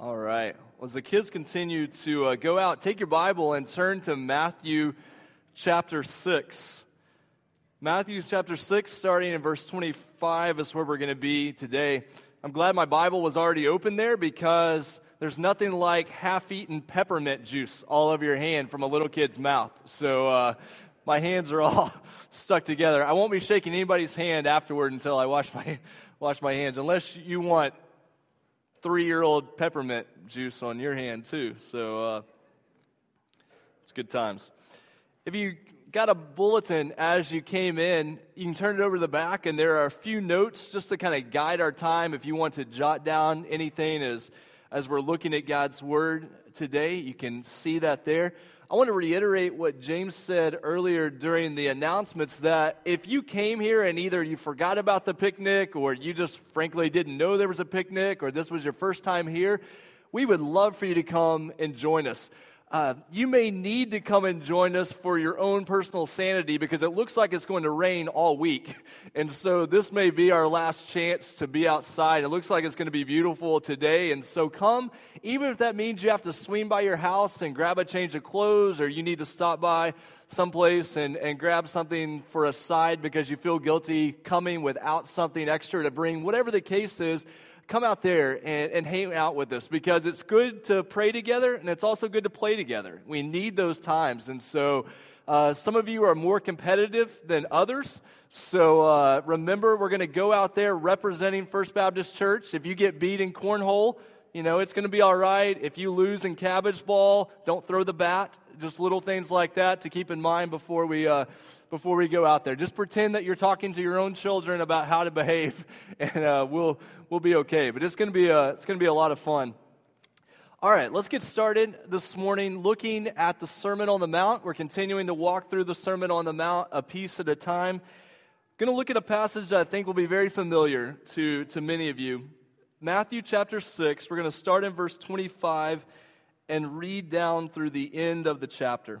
All right. Well, as the kids continue to uh, go out, take your Bible and turn to Matthew chapter 6. Matthew chapter 6, starting in verse 25, is where we're going to be today. I'm glad my Bible was already open there because there's nothing like half eaten peppermint juice all over your hand from a little kid's mouth. So uh, my hands are all stuck together. I won't be shaking anybody's hand afterward until I wash my, wash my hands, unless you want three year old peppermint juice on your hand, too. So uh, it's good times. If you got a bulletin as you came in, you can turn it over to the back, and there are a few notes just to kind of guide our time if you want to jot down anything as, as we're looking at God's Word today. You can see that there. I want to reiterate what James said earlier during the announcements that if you came here and either you forgot about the picnic or you just frankly didn't know there was a picnic or this was your first time here, we would love for you to come and join us. Uh, you may need to come and join us for your own personal sanity because it looks like it's going to rain all week. And so this may be our last chance to be outside. It looks like it's going to be beautiful today. And so come, even if that means you have to swing by your house and grab a change of clothes or you need to stop by someplace and, and grab something for a side because you feel guilty coming without something extra to bring, whatever the case is come out there and, and hang out with us because it's good to pray together and it's also good to play together. We need those times. And so, uh, some of you are more competitive than others. So uh, remember, we're going to go out there representing First Baptist Church. If you get beat in cornhole, you know, it's going to be all right. If you lose in cabbage ball, don't throw the bat. Just little things like that to keep in mind before we, uh, before we go out there. Just pretend that you're talking to your own children about how to behave, and uh, we'll, we'll be okay. But it's going to be a, it's going to be a lot of fun. All right, let's get started this morning looking at the Sermon on the Mount. We're continuing to walk through the Sermon on the Mount a piece at a time. I'm Going to look at a passage that I think will be very familiar to, to many of you. Matthew chapter 6, we're going to start in verse 25 and read down through the end of the chapter.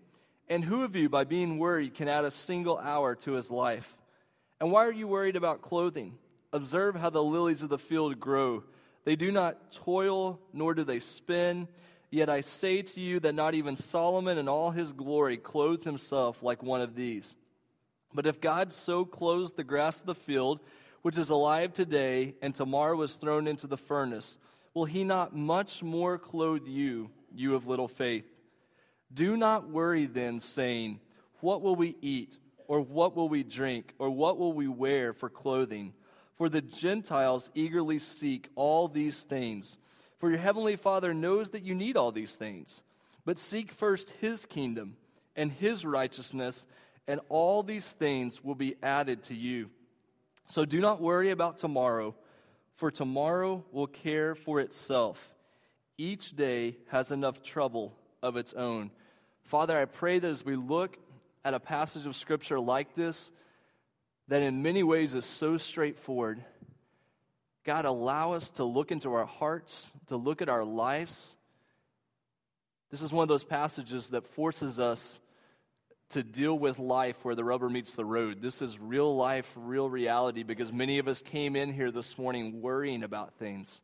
And who of you, by being worried, can add a single hour to his life? And why are you worried about clothing? Observe how the lilies of the field grow. They do not toil, nor do they spin. Yet I say to you that not even Solomon in all his glory clothed himself like one of these. But if God so clothes the grass of the field, which is alive today and tomorrow is thrown into the furnace, will he not much more clothe you, you of little faith? Do not worry then, saying, What will we eat? Or what will we drink? Or what will we wear for clothing? For the Gentiles eagerly seek all these things. For your heavenly Father knows that you need all these things. But seek first his kingdom and his righteousness, and all these things will be added to you. So do not worry about tomorrow, for tomorrow will care for itself. Each day has enough trouble of its own. Father, I pray that as we look at a passage of Scripture like this, that in many ways is so straightforward, God, allow us to look into our hearts, to look at our lives. This is one of those passages that forces us to deal with life where the rubber meets the road. This is real life, real reality, because many of us came in here this morning worrying about things.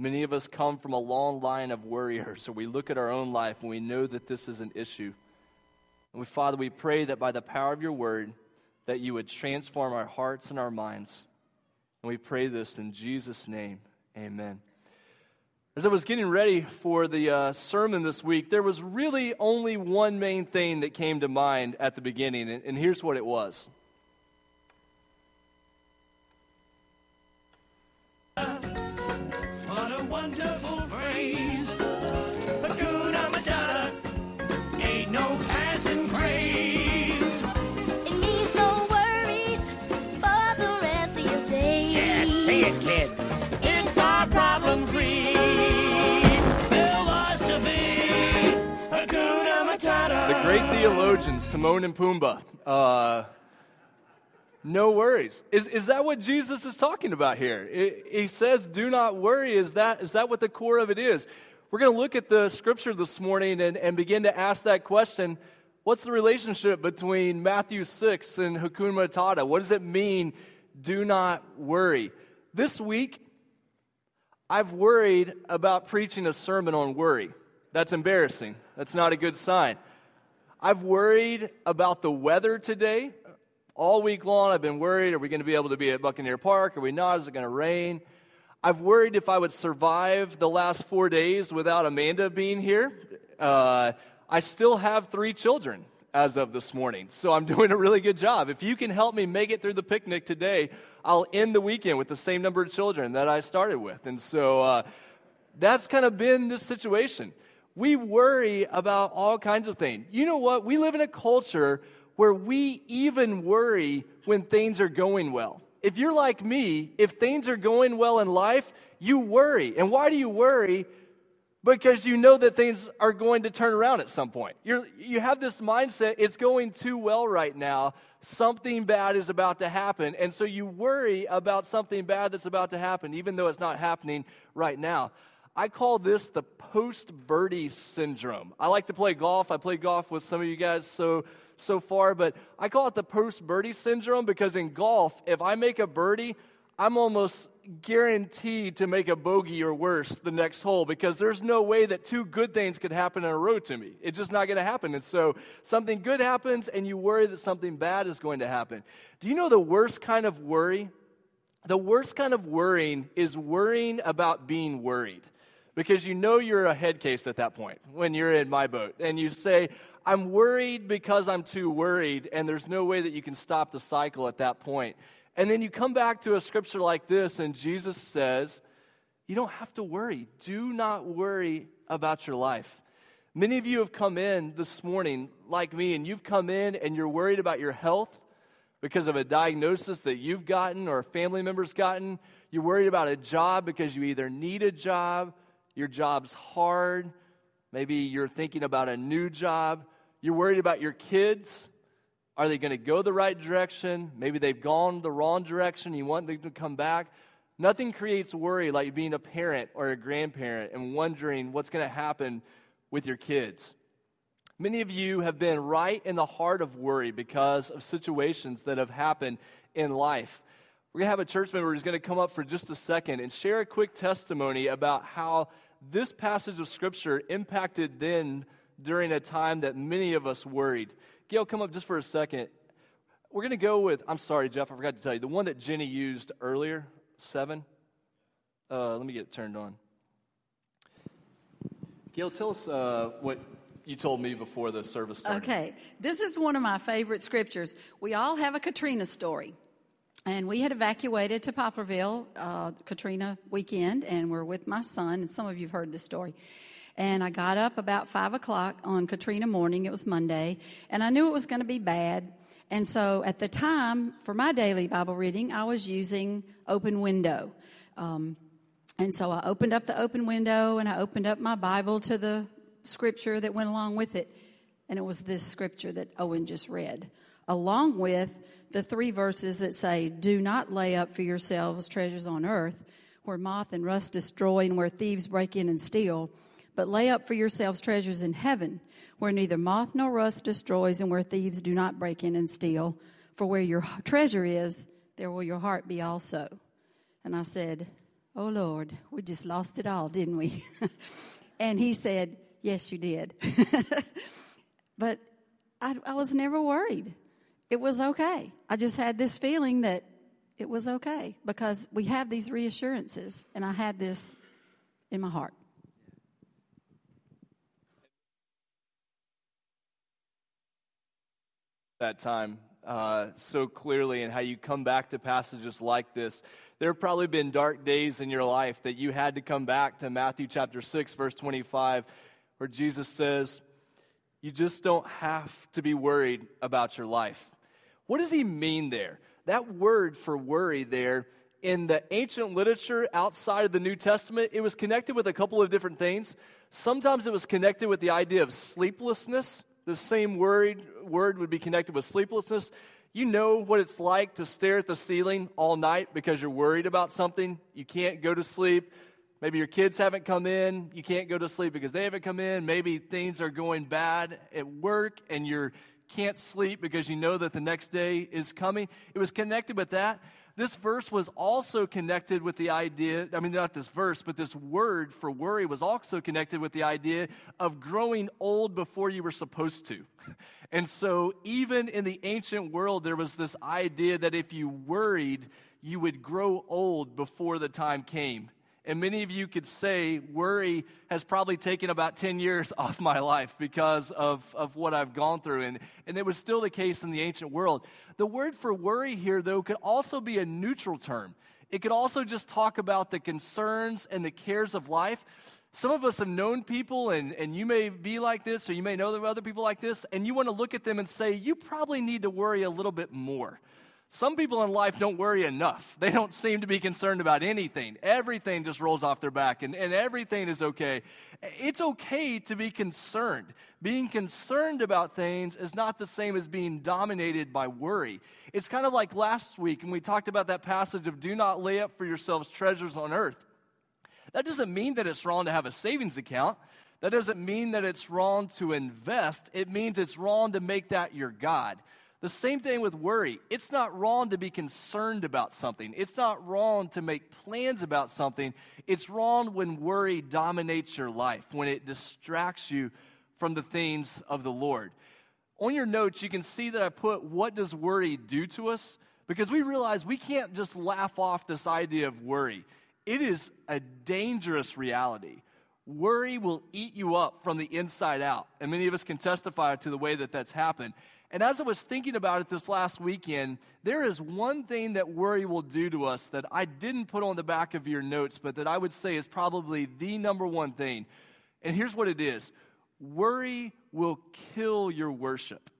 Many of us come from a long line of worriers, so we look at our own life and we know that this is an issue. And we, Father, we pray that by the power of your word, that you would transform our hearts and our minds. And we pray this in Jesus' name. Amen. As I was getting ready for the uh, sermon this week, there was really only one main thing that came to mind at the beginning, and, and here's what it was. Theologians, Timon and Pumbaa. Uh, no worries. Is, is that what Jesus is talking about here? It, he says, do not worry. Is that, is that what the core of it is? We're going to look at the scripture this morning and, and begin to ask that question. What's the relationship between Matthew 6 and Hakuna Matata? What does it mean, do not worry? This week, I've worried about preaching a sermon on worry. That's embarrassing. That's not a good sign. I've worried about the weather today. All week long, I've been worried are we going to be able to be at Buccaneer Park? Are we not? Is it going to rain? I've worried if I would survive the last four days without Amanda being here. Uh, I still have three children as of this morning, so I'm doing a really good job. If you can help me make it through the picnic today, I'll end the weekend with the same number of children that I started with. And so uh, that's kind of been the situation. We worry about all kinds of things. You know what? We live in a culture where we even worry when things are going well. If you're like me, if things are going well in life, you worry. And why do you worry? Because you know that things are going to turn around at some point. You're, you have this mindset, it's going too well right now. Something bad is about to happen. And so you worry about something bad that's about to happen, even though it's not happening right now. I call this the post birdie syndrome. I like to play golf. I play golf with some of you guys so so far, but I call it the post birdie syndrome because in golf, if I make a birdie, I'm almost guaranteed to make a bogey or worse the next hole because there's no way that two good things could happen in a row to me. It's just not going to happen. And so something good happens and you worry that something bad is going to happen. Do you know the worst kind of worry? The worst kind of worrying is worrying about being worried because you know you're a head case at that point when you're in my boat. And you say, I'm worried because I'm too worried, and there's no way that you can stop the cycle at that point. And then you come back to a scripture like this, and Jesus says, You don't have to worry. Do not worry about your life. Many of you have come in this morning, like me, and you've come in and you're worried about your health because of a diagnosis that you've gotten or a family member's gotten. You're worried about a job because you either need a job your job's hard. Maybe you're thinking about a new job. You're worried about your kids. Are they going to go the right direction? Maybe they've gone the wrong direction. You want them to come back. Nothing creates worry like being a parent or a grandparent and wondering what's going to happen with your kids. Many of you have been right in the heart of worry because of situations that have happened in life. We're going to have a church member who's going to come up for just a second and share a quick testimony about how this passage of Scripture impacted then during a time that many of us worried. Gail, come up just for a second. We're going to go with, I'm sorry, Jeff, I forgot to tell you, the one that Jenny used earlier, seven. Uh, let me get it turned on. Gail, tell us uh, what you told me before the service started. Okay, this is one of my favorite scriptures. We all have a Katrina story. And we had evacuated to Poplarville uh, Katrina weekend, and we're with my son, and some of you have heard this story. And I got up about five o'clock on Katrina morning. It was Monday, and I knew it was going to be bad. And so at the time, for my daily Bible reading, I was using Open Window. Um, and so I opened up the open window and I opened up my Bible to the scripture that went along with it. And it was this scripture that Owen just read, along with the three verses that say, Do not lay up for yourselves treasures on earth, where moth and rust destroy and where thieves break in and steal, but lay up for yourselves treasures in heaven, where neither moth nor rust destroys and where thieves do not break in and steal. For where your treasure is, there will your heart be also. And I said, Oh Lord, we just lost it all, didn't we? and he said, Yes, you did. but I, I was never worried it was okay. I just had this feeling that it was okay because we have these reassurances, and I had this in my heart. That time uh, so clearly, and how you come back to passages like this. There have probably been dark days in your life that you had to come back to Matthew chapter 6, verse 25, where Jesus says, You just don't have to be worried about your life. What does he mean there? That word for worry there in the ancient literature outside of the New Testament, it was connected with a couple of different things. Sometimes it was connected with the idea of sleeplessness the same word, word would be connected with sleeplessness. You know what it's like to stare at the ceiling all night because you're worried about something. You can't go to sleep. Maybe your kids haven't come in. You can't go to sleep because they haven't come in. Maybe things are going bad at work and you can't sleep because you know that the next day is coming. It was connected with that. This verse was also connected with the idea, I mean, not this verse, but this word for worry was also connected with the idea of growing old before you were supposed to. And so, even in the ancient world, there was this idea that if you worried, you would grow old before the time came. And many of you could say worry has probably taken about 10 years off my life because of, of what I've gone through. And, and it was still the case in the ancient world. The word for worry here, though, could also be a neutral term. It could also just talk about the concerns and the cares of life. Some of us have known people, and, and you may be like this, or you may know other people like this, and you want to look at them and say, you probably need to worry a little bit more. Some people in life don't worry enough. They don't seem to be concerned about anything. Everything just rolls off their back and, and everything is okay. It's okay to be concerned. Being concerned about things is not the same as being dominated by worry. It's kind of like last week when we talked about that passage of do not lay up for yourselves treasures on earth. That doesn't mean that it's wrong to have a savings account. That doesn't mean that it's wrong to invest. It means it's wrong to make that your God. The same thing with worry. It's not wrong to be concerned about something. It's not wrong to make plans about something. It's wrong when worry dominates your life, when it distracts you from the things of the Lord. On your notes, you can see that I put what does worry do to us? Because we realize we can't just laugh off this idea of worry. It is a dangerous reality. Worry will eat you up from the inside out. And many of us can testify to the way that that's happened. And as I was thinking about it this last weekend, there is one thing that worry will do to us that I didn't put on the back of your notes, but that I would say is probably the number one thing. And here's what it is worry will kill your worship.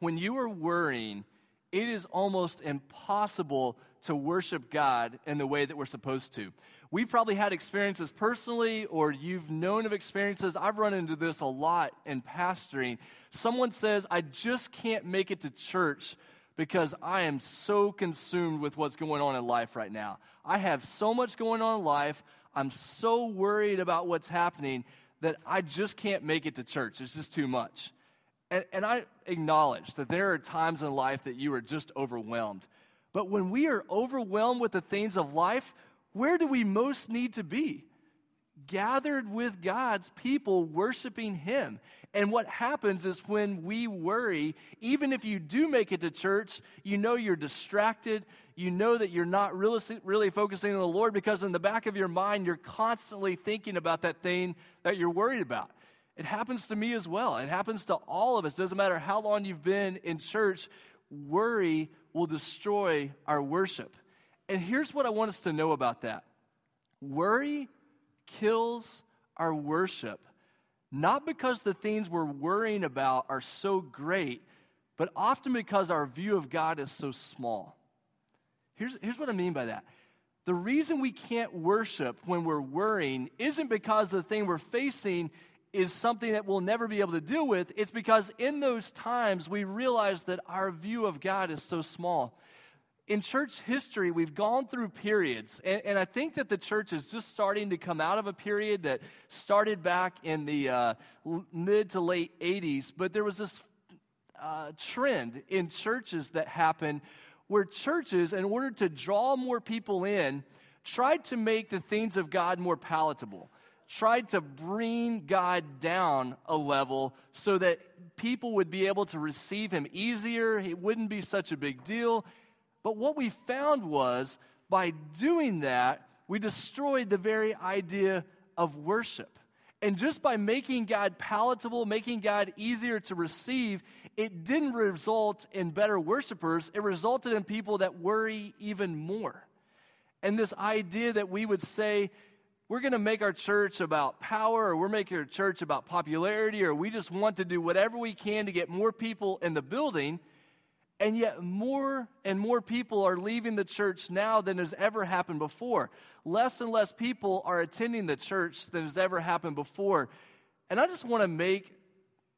When you are worrying, it is almost impossible to worship God in the way that we're supposed to. We've probably had experiences personally, or you've known of experiences. I've run into this a lot in pastoring. Someone says, I just can't make it to church because I am so consumed with what's going on in life right now. I have so much going on in life. I'm so worried about what's happening that I just can't make it to church. It's just too much. And, and I acknowledge that there are times in life that you are just overwhelmed. But when we are overwhelmed with the things of life, where do we most need to be? Gathered with God's people, worshiping Him. And what happens is when we worry, even if you do make it to church, you know you're distracted. You know that you're not really, really focusing on the Lord because in the back of your mind, you're constantly thinking about that thing that you're worried about. It happens to me as well. It happens to all of us. Doesn't matter how long you've been in church, worry will destroy our worship. And here's what I want us to know about that worry kills our worship, not because the things we're worrying about are so great, but often because our view of God is so small. Here's, here's what I mean by that. The reason we can't worship when we're worrying isn't because the thing we're facing is something that we'll never be able to deal with. It's because in those times we realize that our view of God is so small in church history, we've gone through periods, and, and, I think that the church is just starting to come out of a period that started back in the uh, mid to late 80s. But there was this uh, trend in churches that happened where churches, in order to draw more people in, tried to make the things of God more palatable, tried to bring God down a level so that people would be able to receive Him easier. It wouldn't be such a big deal but what we found was by doing that, we destroyed the very idea of worship. And just by making God palatable, making God easier to receive, it didn't result in better worshipers. It resulted in people that worry even more. And this idea that we would say, we're going to make our church about power, or we're making our church about popularity, or we just want to do whatever we can to get more people in the building and yet, more and more people are leaving the church now than has ever happened before. Less and less people are attending the church than has ever happened before. And I just want to make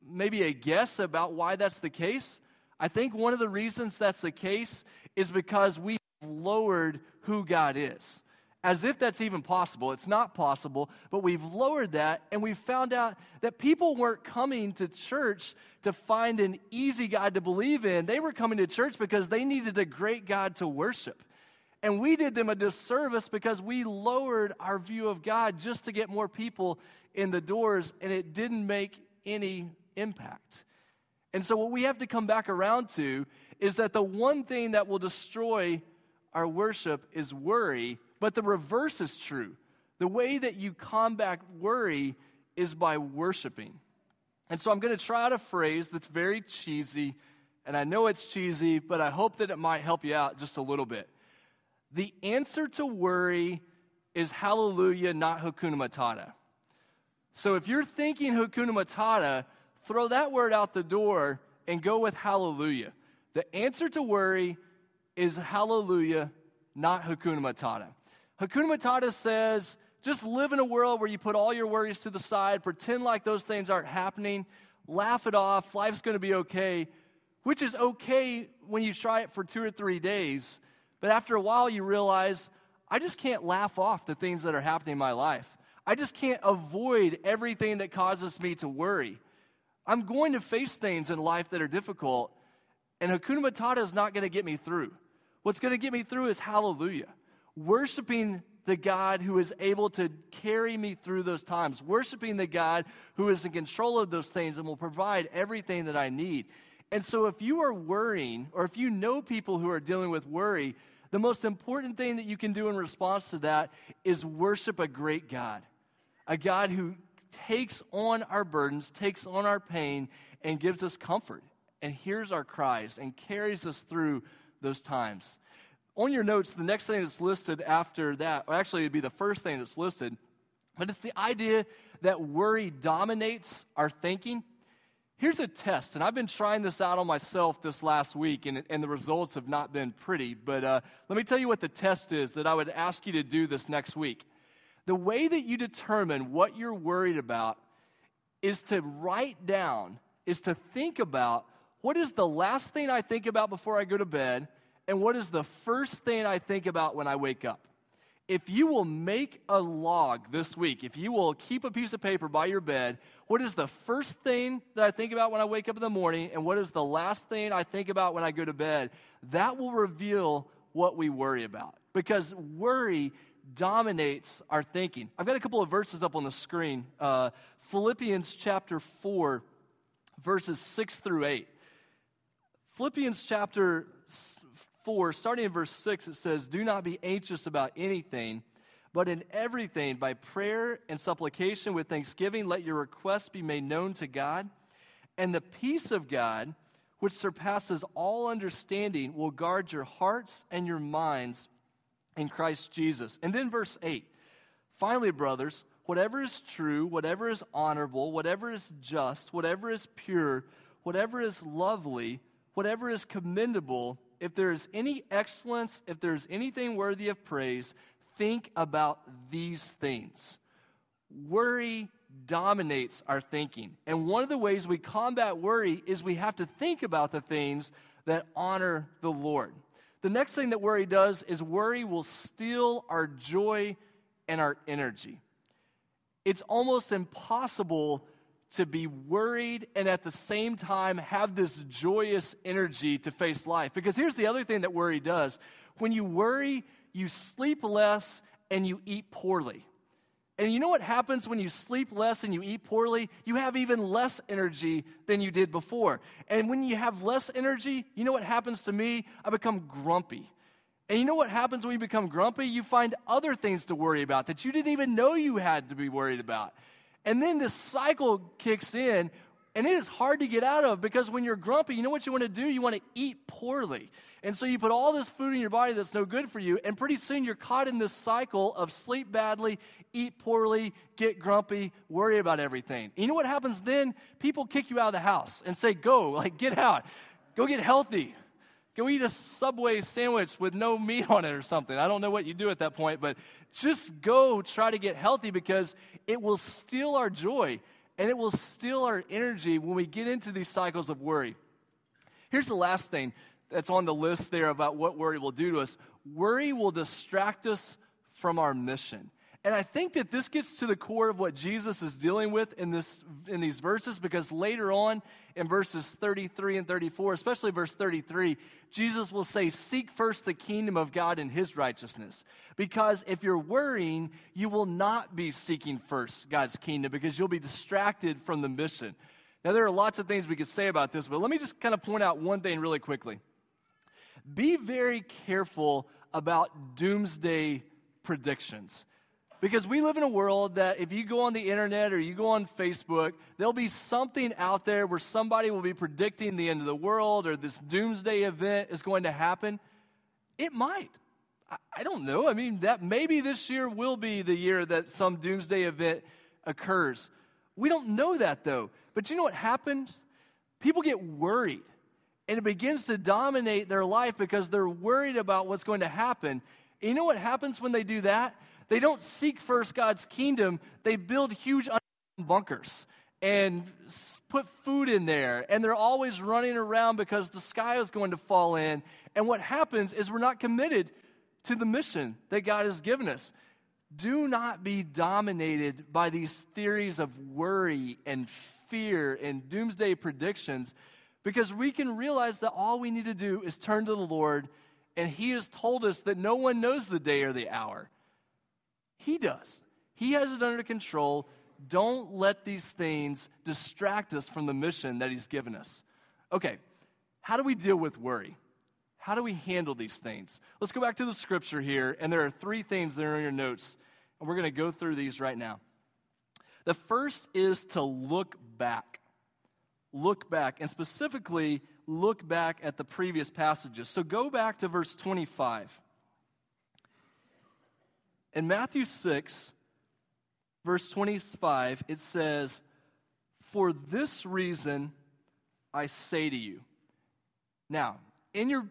maybe a guess about why that's the case. I think one of the reasons that's the case is because we have lowered who God is. As if that's even possible. It's not possible, but we've lowered that and we've found out that people weren't coming to church to find an easy God to believe in. They were coming to church because they needed a great God to worship. And we did them a disservice because we lowered our view of God just to get more people in the doors, and it didn't make any impact. And so, what we have to come back around to is that the one thing that will destroy our worship is worry, but the reverse is true. The way that you combat worry is by worshiping. And so, I'm going to try out a phrase that's very cheesy, and I know it's cheesy, but I hope that it might help you out just a little bit. The answer to worry is hallelujah, not hakuna matata. So if you're thinking hakuna matata, throw that word out the door and go with hallelujah. The answer to worry is hallelujah, not hakuna matata. Hakuna matata says just live in a world where you put all your worries to the side, pretend like those things aren't happening, laugh it off, life's going to be okay, which is okay when you try it for two or three days. But after a while, you realize I just can't laugh off the things that are happening in my life. I just can't avoid everything that causes me to worry. I'm going to face things in life that are difficult, and Hakuna Matata is not going to get me through. What's going to get me through is hallelujah. Worshiping the God who is able to carry me through those times, worshiping the God who is in control of those things and will provide everything that I need. And so, if you are worrying, or if you know people who are dealing with worry, the most important thing that you can do in response to that is worship a great God, a God who takes on our burdens, takes on our pain, and gives us comfort, and hears our cries, and carries us through those times. On your notes, the next thing that's listed after that, or actually, it'd be the first thing that's listed, but it's the idea that worry dominates our thinking. Here's a test, and I've been trying this out on myself this last week, and, and the results have not been pretty. But uh, let me tell you what the test is that I would ask you to do this next week. The way that you determine what you're worried about is to write down, is to think about what is the last thing I think about before I go to bed, and what is the first thing I think about when I wake up. If you will make a log this week, if you will keep a piece of paper by your bed, what is the first thing that I think about when I wake up in the morning, and what is the last thing I think about when I go to bed, that will reveal what we worry about. Because worry dominates our thinking. I've got a couple of verses up on the screen uh, Philippians chapter 4, verses 6 through 8. Philippians chapter 4, starting in verse 6, it says, Do not be anxious about anything, but in everything, by prayer and supplication with thanksgiving, let your requests be made known to God. And the peace of God, which surpasses all understanding, will guard your hearts and your minds in Christ Jesus. And then verse 8 Finally, brothers, whatever is true, whatever is honorable, whatever is just, whatever is pure, whatever is lovely, whatever is commendable, if there is any excellence, if there is anything worthy of praise, think about these things. Worry dominates our thinking. And one of the ways we combat worry is we have to think about the things that honor the Lord. The next thing that worry does is worry will steal our joy and our energy. It's almost impossible to be worried and at the same time have this joyous energy to face life. Because here's the other thing that worry does when you worry, you sleep less and you eat poorly. And you know what happens when you sleep less and you eat poorly? You have even less energy than you did before. And when you have less energy, you know what happens to me? I become grumpy. And you know what happens when you become grumpy? You find other things to worry about that you didn't even know you had to be worried about. And then this cycle kicks in, and it is hard to get out of because when you're grumpy, you know what you want to do? You want to eat poorly. And so you put all this food in your body that's no good for you, and pretty soon you're caught in this cycle of sleep badly, eat poorly, get grumpy, worry about everything. You know what happens then? People kick you out of the house and say, Go, like, get out, go get healthy. Go eat a Subway sandwich with no meat on it or something. I don't know what you do at that point, but just go try to get healthy because it will steal our joy and it will steal our energy when we get into these cycles of worry. Here's the last thing that's on the list there about what worry will do to us worry will distract us from our mission. And I think that this gets to the core of what Jesus is dealing with in, this, in these verses because later on in verses 33 and 34, especially verse 33, Jesus will say, Seek first the kingdom of God and his righteousness. Because if you're worrying, you will not be seeking first God's kingdom because you'll be distracted from the mission. Now, there are lots of things we could say about this, but let me just kind of point out one thing really quickly. Be very careful about doomsday predictions. Because we live in a world that if you go on the internet or you go on Facebook, there'll be something out there where somebody will be predicting the end of the world or this doomsday event is going to happen. It might. I, don't know. I mean, that maybe this year will be the year that some doomsday event occurs. We don't know that though. But you know what happens? People get worried and it begins to dominate their life because they're worried about what's going to happen. And you know what happens when they do that? They don't seek first God's kingdom, they build huge bunkers and put food in there. And they're always running around because the sky is going to fall in. And what happens is we're not committed to the mission that God has given us. Do not be dominated by these theories of worry and fear and doomsday predictions because we can realize that all we need to do is turn to the Lord, and He has told us that no one knows the day or the hour. He does. He has it under control. Don't let these things distract us from the mission that He's given us. Okay, how do we deal with worry? How do we handle these things? Let's go back to the scripture here, and there are three things that are in your notes, and we're going to go through these right now. The first is to look back. Look back, and specifically, look back at the previous passages. So go back to verse 25. In Matthew 6, verse 25, it says, For this reason I say to you. Now, in your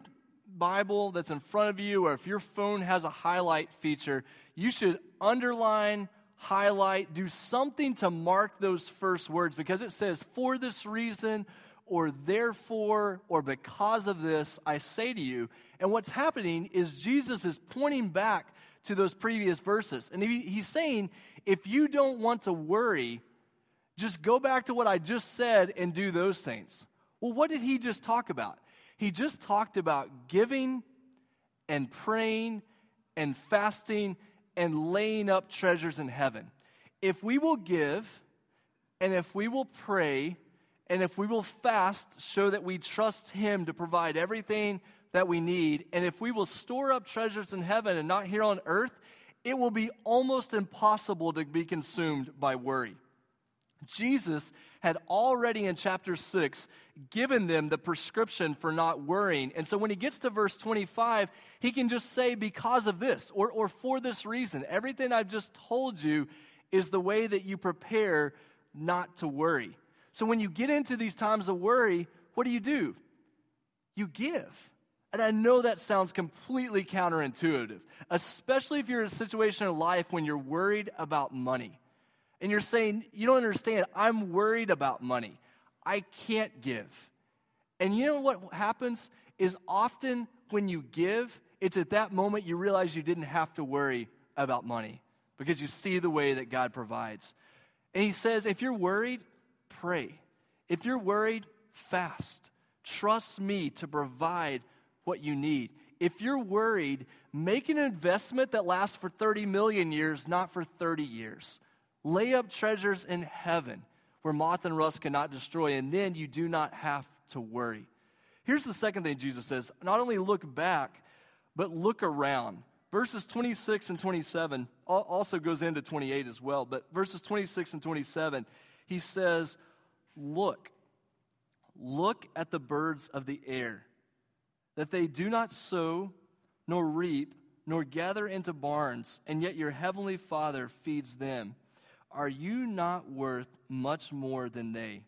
Bible that's in front of you, or if your phone has a highlight feature, you should underline, highlight, do something to mark those first words because it says, For this reason, or therefore, or because of this, I say to you. And what's happening is Jesus is pointing back to those previous verses. And he, he's saying, if you don't want to worry, just go back to what I just said and do those things. Well, what did he just talk about? He just talked about giving and praying and fasting and laying up treasures in heaven. If we will give and if we will pray and if we will fast, show that we trust Him to provide everything that we need. And if we will store up treasures in heaven and not here on earth, it will be almost impossible to be consumed by worry. Jesus had already in chapter 6 given them the prescription for not worrying. And so when he gets to verse 25, he can just say, because of this, or, or for this reason. Everything I've just told you is the way that you prepare not to worry. So when you get into these times of worry, what do you do? You give. And I know that sounds completely counterintuitive, especially if you're in a situation in life when you're worried about money. And you're saying, you don't understand, I'm worried about money. I can't give. And you know what happens is often when you give, it's at that moment you realize you didn't have to worry about money because you see the way that God provides. And he says, if you're worried, pray. If you're worried, fast. Trust me to provide what you need. If you're worried, make an investment that lasts for 30 million years, not for 30 years. Lay up treasures in heaven where moth and rust cannot destroy, and then you do not have to worry. Here's the second thing Jesus says not only look back, but look around. Verses 26 and 27 also goes into 28 as well, but verses 26 and 27, he says, Look, look at the birds of the air that they do not sow, nor reap, nor gather into barns, and yet your heavenly Father feeds them. Are you not worth much more than they?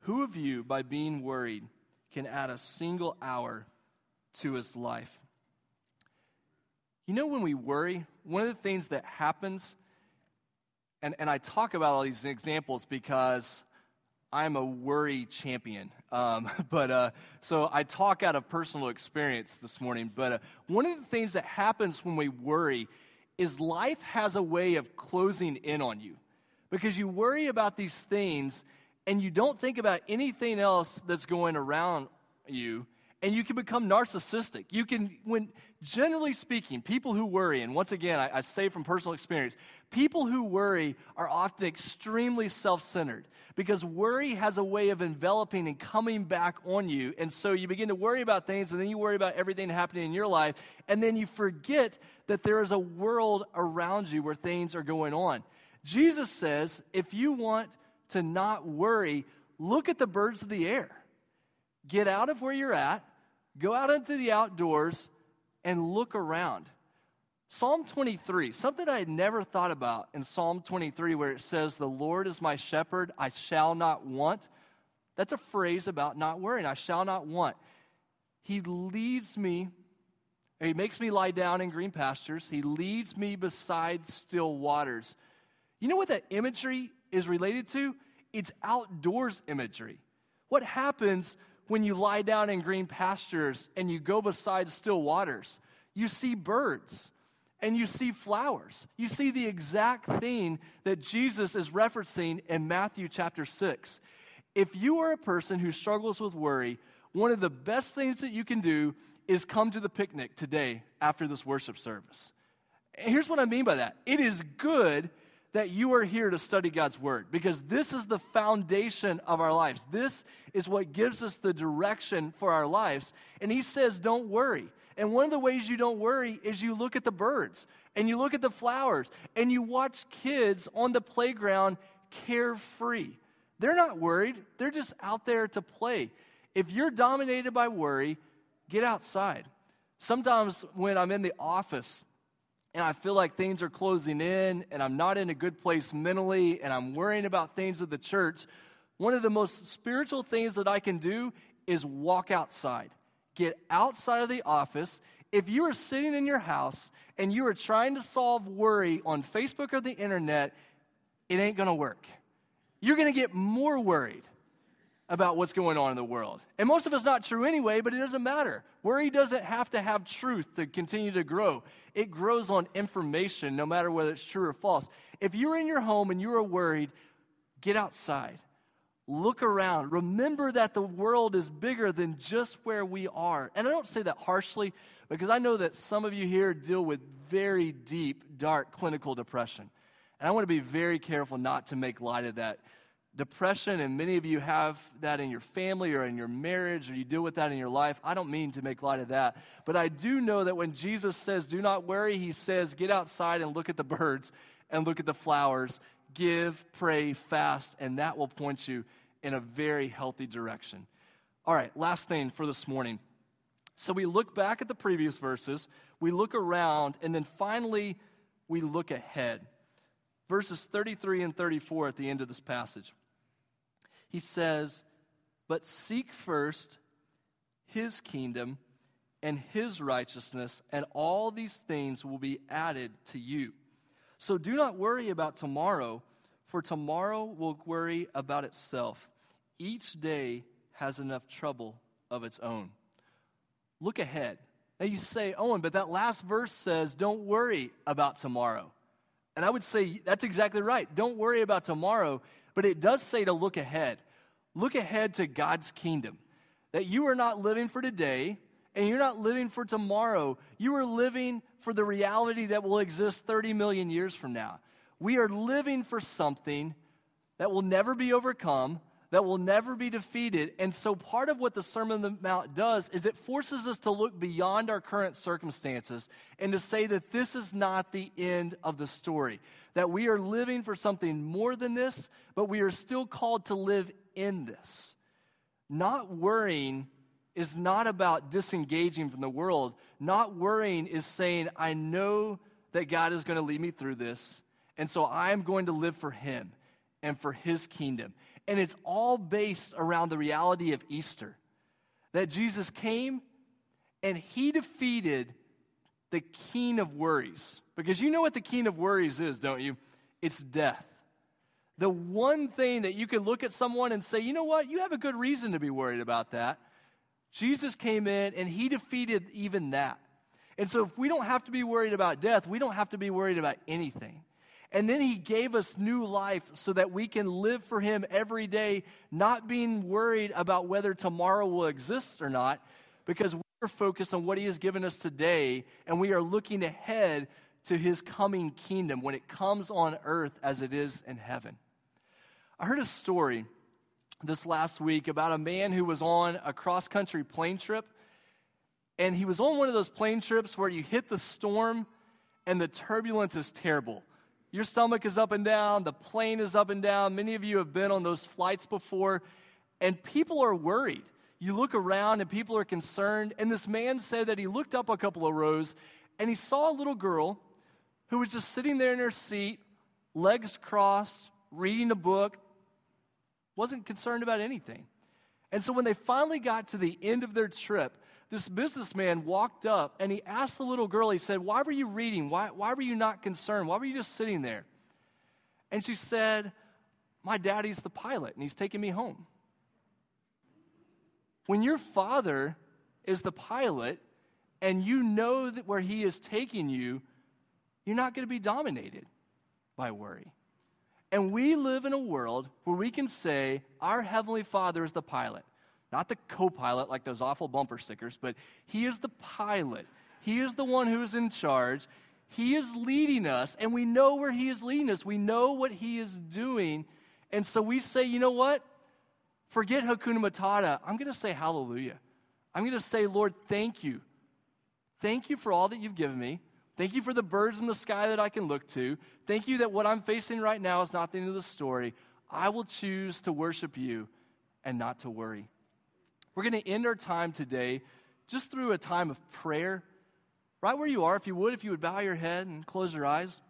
Who of you, by being worried, can add a single hour to his life? You know, when we worry, one of the things that happens And, and I talk about all these examples because I'm a worry champion. Um, but uh, so I talk out of personal experience this morning. But uh, one of the things that happens when we worry is life has a way of closing in on you because you worry about these things and you don't think about anything else that's going around you and you can become narcissistic. You can, when generally speaking, people who worry, and once again, I, I say from personal experience, people who worry are often extremely self centered because worry has a way of enveloping and coming back on you. And so you begin to worry about things, and then you worry about everything happening in your life, and then you forget that there is a world around you where things are going on. Jesus says, if you want to not worry, look at the birds of the air. Get out of where you're at Go out into the outdoors and look around. Psalm 23, something I had never thought about in Psalm 23, where it says, The Lord is my shepherd, I shall not want. That's a phrase about not worrying. I shall not want. He leads me, he makes me lie down in green pastures, he leads me beside still waters. You know what that imagery is related to? It's outdoors imagery. What happens when you lie down in green pastures and you go beside still waters. You see birds and you see flowers. You see the exact thing that Jesus is referencing in Matthew chapter 6. If you are a person who struggles with worry, one of the best things that you can do is come to the picnic today after this worship service. And here's what I mean by that it is good that you are here to study God's Word because this is the foundation of our lives. This is what gives us the direction for our lives. And He says, don't worry. And one of the ways you don't worry is you look at the birds and you look at the flowers and you watch kids on the playground carefree. They're not worried, they're just out there to play. If you're dominated by worry, get outside. Sometimes when I'm in the office, and I feel like things are closing in and I'm not in a good place mentally and I'm worrying about things of the church, one of the most spiritual things that I can do is walk outside. Get outside of the office. If you are sitting in your house and you are trying to solve worry on Facebook or the internet, it ain't going to work. You're going to get more worried about what's going on in the world. And most of it's not true anyway, but it doesn't matter. Worry doesn't have to have truth to continue to grow. It grows on information, no matter whether it's true or false. If you're in your home and you are worried, get outside. Look around. Remember that the world is bigger than just where we are. And I don't say that harshly because I know that some of you here deal with very deep, dark clinical depression. And I want to be very careful not to make light of that depression, and many of you have that in your family or in your marriage, or you deal with that in your life. I don't mean to make light of that. But I do know that when Jesus says, Do not worry, he says, Get outside and look at the birds and look at the flowers. Give, pray, fast, and that will point you in a very healthy direction. All right, last thing for this morning. So we look back at the previous verses, we look around, and then finally we look ahead. Verses 33 and 34 at the end of this passage he says, But seek first his kingdom and his righteousness, and all these things will be added to you. So do not worry about tomorrow, for tomorrow will worry about itself. Each day has enough trouble of its own. Look ahead. Now you say, Owen, but that last verse says, don't worry about tomorrow. And I would say that's exactly right. Don't worry about tomorrow. But it does say to look ahead. Look ahead to God's kingdom. That you are not living for today and you're not living for tomorrow. You are living for the reality that will exist 30 million years from now. We are living for something that will never be overcome, that will never be defeated. And so, part of what the Sermon on the Mount does is it forces us to look beyond our current circumstances and to say that this is not the end of the story. That we are living for something more than this, but we are still called to live in this. Not worrying is not about disengaging from the world. Not worrying is saying, I know that God is going to lead me through this, and so I'm going to live for Him and for His kingdom. And it's all based around the reality of Easter that Jesus came and he defeated the king of worries. Because you know what the king of worries is, don't you? it's death. The one thing that you can look at someone and say, you know what, you have a good reason to be worried about that. Jesus came in and he defeated even that. And so, if we don't have to be worried about death, we don't have to be worried about anything. And then he gave us new life so that we can live for him every day, not being worried about whether tomorrow will exist or not, because we're focused on what he has given us today, and we are looking ahead to his coming kingdom when it comes on earth as it is in heaven. I heard a story this last week about a man who was on a cross country plane trip. And he was on one of those plane trips where you hit the storm and the turbulence is terrible. Your stomach is up and down, the plane is up and down. Many of you have been on those flights before, and people are worried. You look around and people are concerned. And this man said that he looked up a couple of rows and he saw a little girl who was just sitting there in her seat, legs crossed, reading a book, wasn't concerned about anything. And so when they finally got to the end of their trip, this businessman walked up and he asked the little girl, he said, Why were you reading? Why, why were you not concerned? Why were you just sitting there? And she said, My daddy's the pilot and he's taking me home. When your father is the pilot and you know that where he is taking you, you're not going to be dominated by worry. And we live in a world where we can say, Our Heavenly Father is the pilot. Not the co pilot like those awful bumper stickers, but He is the pilot. He is the one who is in charge. He is leading us, and we know where He is leading us. We know what He is doing. And so we say, you know what? Forget Hakuna Matata. I'm going to say hallelujah. I'm going to say, Lord, thank you. Thank you for all that you've given me. Thank you for the birds in the sky that I can look to. Thank you that what I'm facing right now is not the end of the story. I will choose to worship you and not to worry. We're going to end our time today just through a time of prayer. Right where you are, if you would, if you would bow your head and close your eyes.